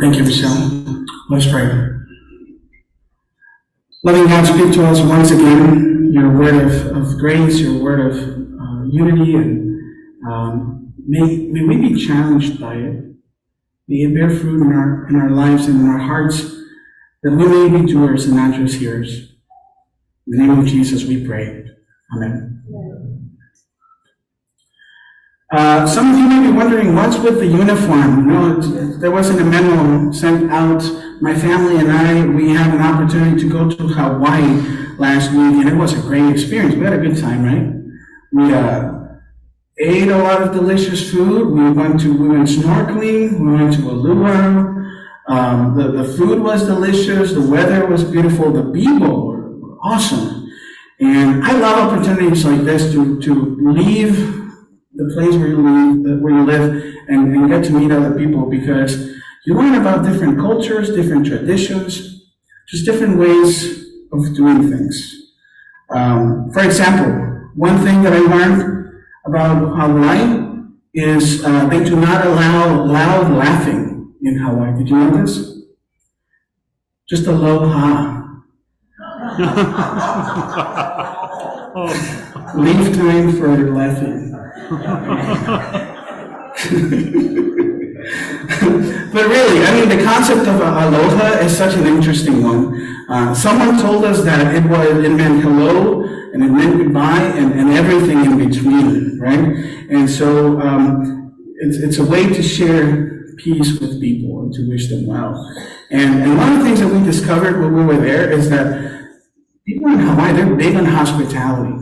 Thank you, Michelle. Let's pray. Loving God, speak to us once again your word of, of grace, your word of uh, unity, and um, may, may we be challenged by it. May it bear fruit in our, in our lives and in our hearts, that we may be doers and not just hearers. In the name of Jesus, we pray. Amen. Uh, some of you may be wondering what's with the uniform. No, there wasn't a memo sent out. My family and I, we had an opportunity to go to Hawaii last week, and it was a great experience. We had a good time, right? We uh, ate a lot of delicious food. We went to we went snorkeling. We went to Ulua. Um, the, the food was delicious. The weather was beautiful. The people were awesome. And I love opportunities like this to, to leave the place where you live, where you live and, and get to meet other people because you learn about different cultures, different traditions, just different ways of doing things. Um, for example, one thing that I learned about Hawaii is uh, they do not allow loud laughing in Hawaii. Did you know this? Just a low ha. Leave time for laughing. but really, I mean, the concept of aloha is such an interesting one. Uh, someone told us that it was it meant hello and it meant goodbye and, and everything in between, right? And so um, it's, it's a way to share peace with people and to wish them well. And, and one of the things that we discovered when we were there is that people in Hawaii, they're big on hospitality.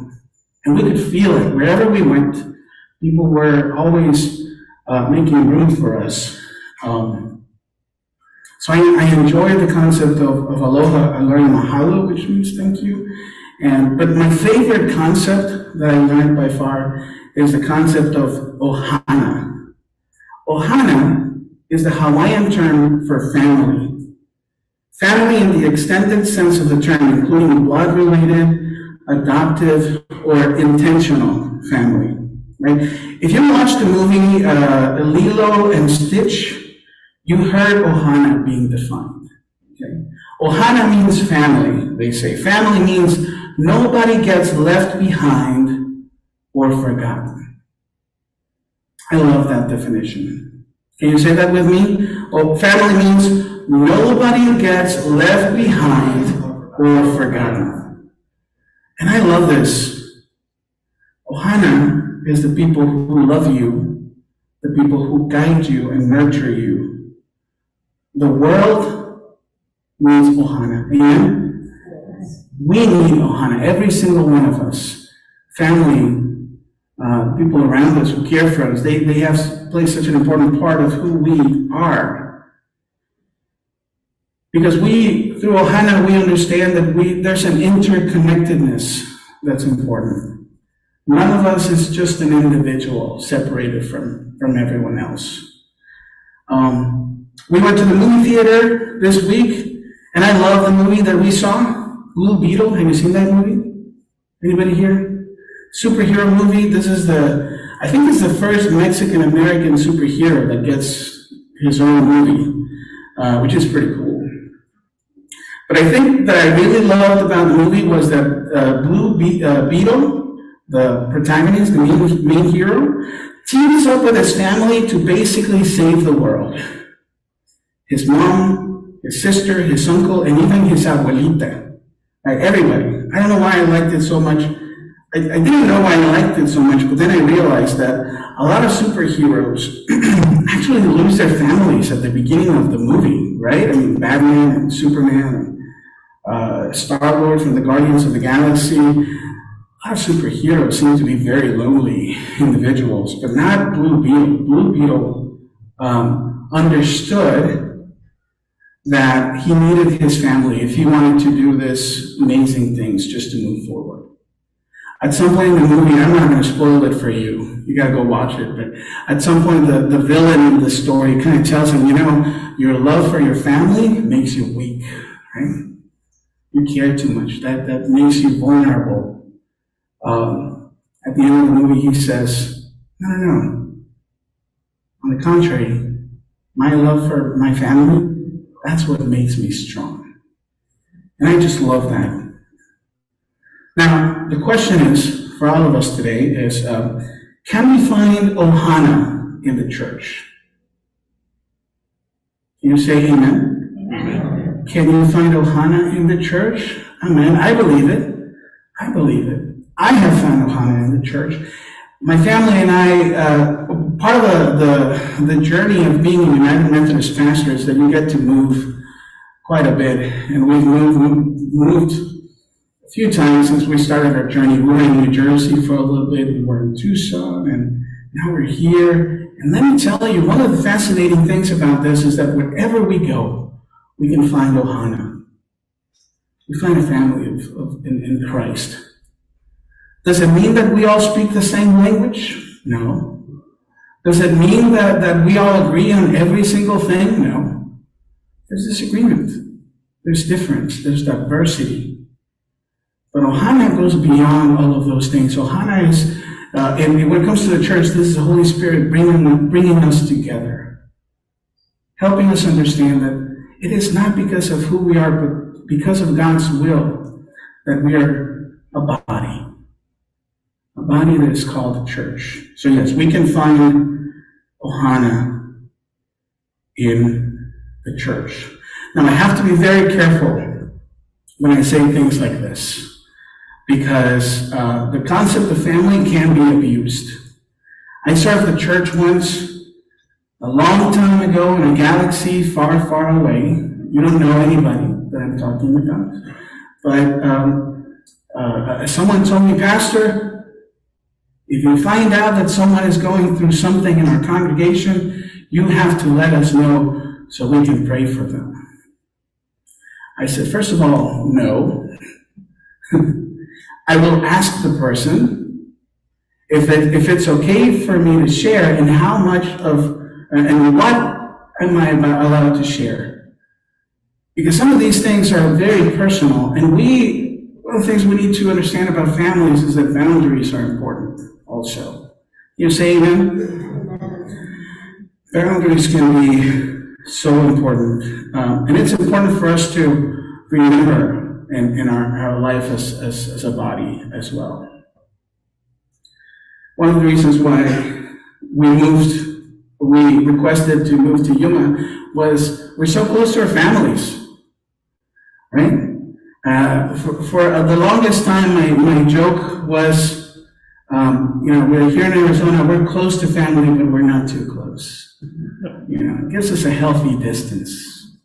And we could feel it wherever we went. People were always uh, making room for us. Um, so I, I enjoy the concept of, of aloha. I learned mahalo, which means thank you. And but my favorite concept that I learned by far is the concept of ohana. Ohana is the Hawaiian term for family. Family in the extended sense of the term, including blood-related, adoptive, or intentional family. Right? If you watched the movie uh, Lilo and Stitch, you heard Ohana being defined. Okay? Ohana means family, they say. Family means nobody gets left behind or forgotten. I love that definition. Can you say that with me? Oh, family means nobody gets left behind or forgotten. And I love this. Ohana is the people who love you, the people who guide you and nurture you. The world needs Ohana. Amen? We need Ohana, every single one of us. Family, uh, people around us who care for us, they, they have play such an important part of who we are. Because we, through Ohana, we understand that we, there's an interconnectedness that's important. None of us is just an individual separated from, from everyone else. Um, we went to the movie theater this week, and I love the movie that we saw, Blue Beetle. Have you seen that movie? Anybody here? Superhero movie. This is the, I think it's the first Mexican American superhero that gets his own movie, uh, which is pretty cool. But I think that I really loved about the movie was that uh, Blue Be- uh, Beetle, the protagonist, the main, main hero, teams up with his family to basically save the world. His mom, his sister, his uncle, and even his abuelita. Like everybody. I don't know why I liked it so much. I, I didn't know why I liked it so much, but then I realized that a lot of superheroes actually lose their families at the beginning of the movie, right? I mean, Batman and Superman uh, Star-Lord from the Guardians of the Galaxy. A lot of superheroes seem to be very lonely individuals, but not Blue Beetle. Blue Beetle um, understood that he needed his family if he wanted to do this amazing things just to move forward. At some point in the movie, I'm not going to spoil it for you. You got to go watch it. But at some point, the, the villain of the story kind of tells him, you know, your love for your family makes you weak, right? you care too much. That, that makes you vulnerable. Um, at the end of the movie, he says, No, no, no. On the contrary, my love for my family That's what makes me strong. And I just love that. Now, the question is, for all of us today, is um, can we find Ohana in the church? Can you say amen? amen? Can you find Ohana in the church? Amen. I believe it. I believe it. I have found Ohana in the church. My family and I, uh, part of the, the, the journey of being a United Methodist pastor is that we get to move quite a bit. And we've moved, moved a few times since we started our journey. We were in New Jersey for a little bit, we were in Tucson, and now we're here. And let me tell you, one of the fascinating things about this is that wherever we go, we can find Ohana. We find a family of, of in, in Christ. Does it mean that we all speak the same language? No. Does it mean that, that we all agree on every single thing? No. There's disagreement. There's difference. There's diversity. But Ohana goes beyond all of those things. Ohana is, uh, and when it comes to the church, this is the Holy Spirit bringing, bringing us together, helping us understand that it is not because of who we are, but because of God's will that we are a body body that is called the church. So yes, we can find Ohana in the church. Now I have to be very careful when I say things like this because uh, the concept of family can be abused. I served the church once a long time ago in a galaxy far, far away. You don't know anybody that I'm talking about. But um, uh, someone told me, Pastor, if you find out that someone is going through something in our congregation, you have to let us know so we can pray for them. I said, first of all, no. I will ask the person if, it, if it's okay for me to share and how much of, and what am I allowed to share. Because some of these things are very personal, and we, one of the things we need to understand about families is that boundaries are important also. You say amen? Boundaries can be so important. Um, and it's important for us to remember in, in our, our life as, as, as a body as well. One of the reasons why we moved, we requested to move to Yuma was we're so close to our families, right? Uh, for, for the longest time, my, my joke was um, you know, we're here in Arizona, we're close to family, but we're not too close. You know, it gives us a healthy distance.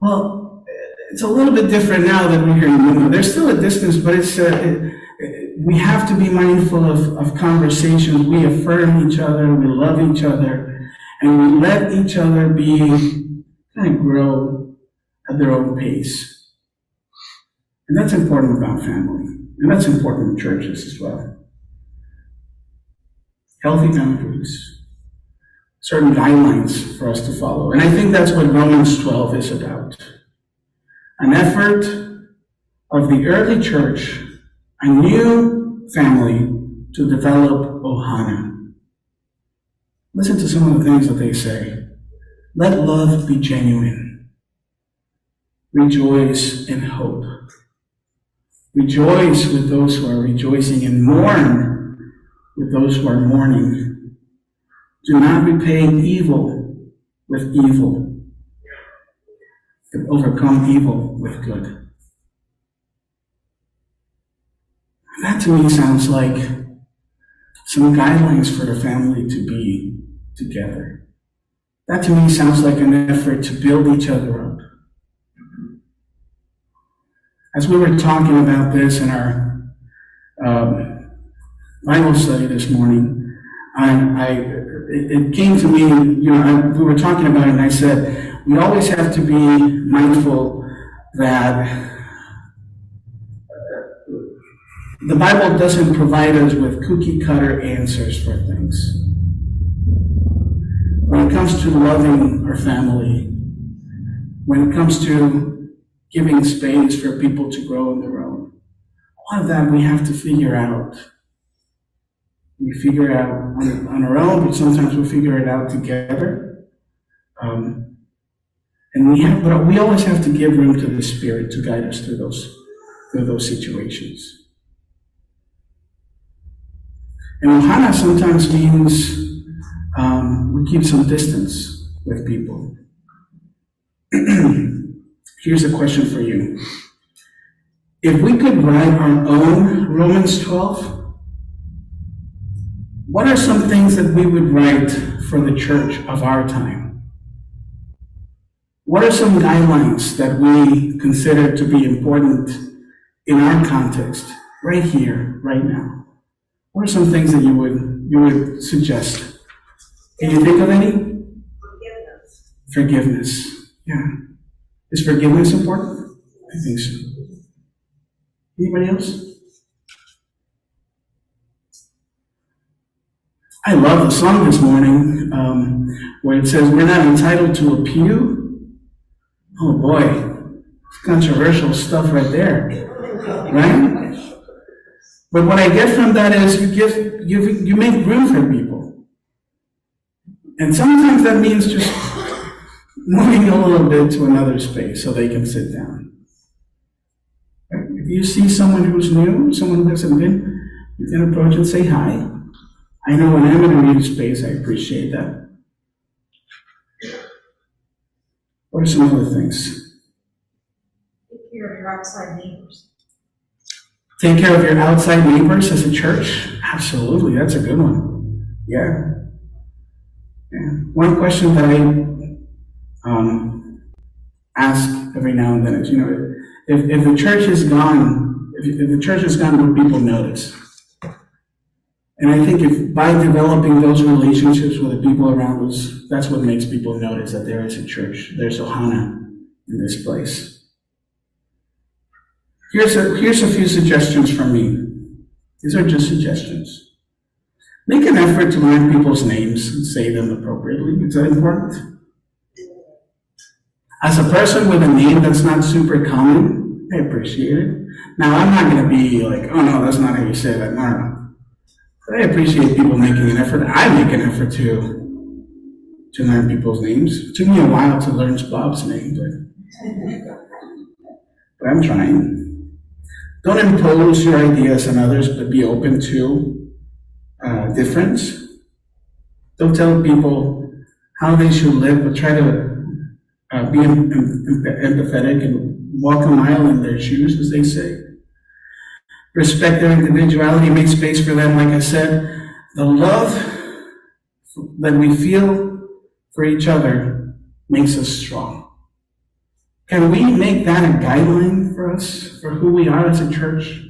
Well, it's a little bit different now that we're here in Yuma. There's still a distance, but it's uh, it, it, we have to be mindful of, of conversations. We affirm each other, we love each other, and we let each other be kind of grow at their own pace. And that's important about family. And that's important in churches as well healthy boundaries, certain guidelines for us to follow. And I think that's what Romans 12 is about. An effort of the early church, a new family to develop Ohana. Listen to some of the things that they say. Let love be genuine. Rejoice in hope. Rejoice with those who are rejoicing and mourn with those who are mourning. Do not repay evil with evil, but overcome evil with good. That to me sounds like some guidelines for the family to be together. That to me sounds like an effort to build each other up. As we were talking about this in our um, Bible study this morning, I, I it, came to me, you know, I, we were talking about it, and I said, we always have to be mindful that the Bible doesn't provide us with cookie cutter answers for things. When it comes to loving our family, when it comes to giving space for people to grow on their own, all of that we have to figure out we figure out on, on our own, but sometimes we figure it out together. Um, And we have, but we always have to give room to the Spirit to guide us through those, through those situations. And ohana sometimes means um, we keep some distance with people. Here's a question for you. If we could write our own Romans 12, what are some things that we would write for the church of our time? What are some guidelines that we consider to be important in our context, right here, right now? What are some things that you would you would suggest? Can you think of any? Forgiveness. Forgiveness. Yeah. Is forgiveness important? I think so. Anybody else? I love the song this morning um, where it says, We're not entitled to a pew. Oh boy, controversial stuff right there, right? But what I get from that is you give, you, you make room for people. And sometimes that means just moving a little bit to another space so they can sit down. If you see someone who's new, someone who hasn't been, you can approach and say hi. I know when I'm in a new space, I appreciate that. What are some other things? Take care of your outside neighbors. Take care of your outside neighbors as a church? Absolutely, that's a good one. Yeah. Yeah. One question that I um, ask every now and then is, you know, if, if the church is gone, if, if the church is gone, will people notice? And I think if by developing those relationships with the people around us, that's what makes people notice that there is a church. There's Ohana in this place. Here's a, here's a few suggestions from me. These are just suggestions. Make an effort to learn people's names and say them appropriately. Is that important? As a person with a name that's not super common, I appreciate it. Now, I'm not going to be like, oh no, that's not how you say that. No, no. I appreciate people making an effort. I make an effort to to learn people's names. It took me a while to learn Bob's name, but, but I'm trying. Don't impose your ideas on others, but be open to uh, difference. Don't tell people how they should live, but try to uh, be em- em- empathetic and walk a mile in their shoes, as they say respect their individuality, make space for them. Like I said, the love that we feel for each other makes us strong. Can we make that a guideline for us, for who we are as a church?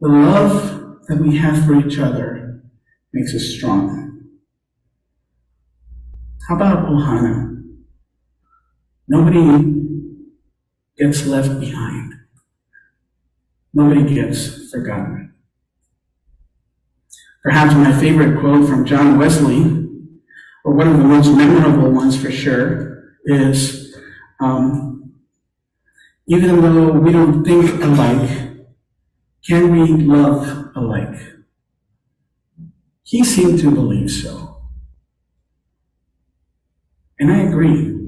The love that we have for each other makes us strong. How about Ohana? Nobody gets left behind. Nobody gets forgotten. Perhaps my favorite quote from John Wesley, or one of the most memorable ones for sure, is um, even though we don't think alike, can we love alike? He seemed to believe so. And I agree.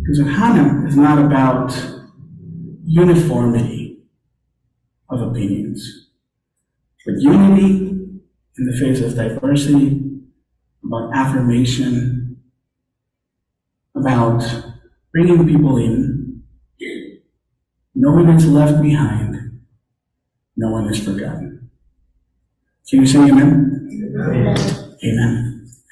Because Ohana is not about uniformity opinions. But unity in the face of diversity, about affirmation, about bringing people in. No one is left behind. No one is forgotten. Can you say amen? Amen. amen.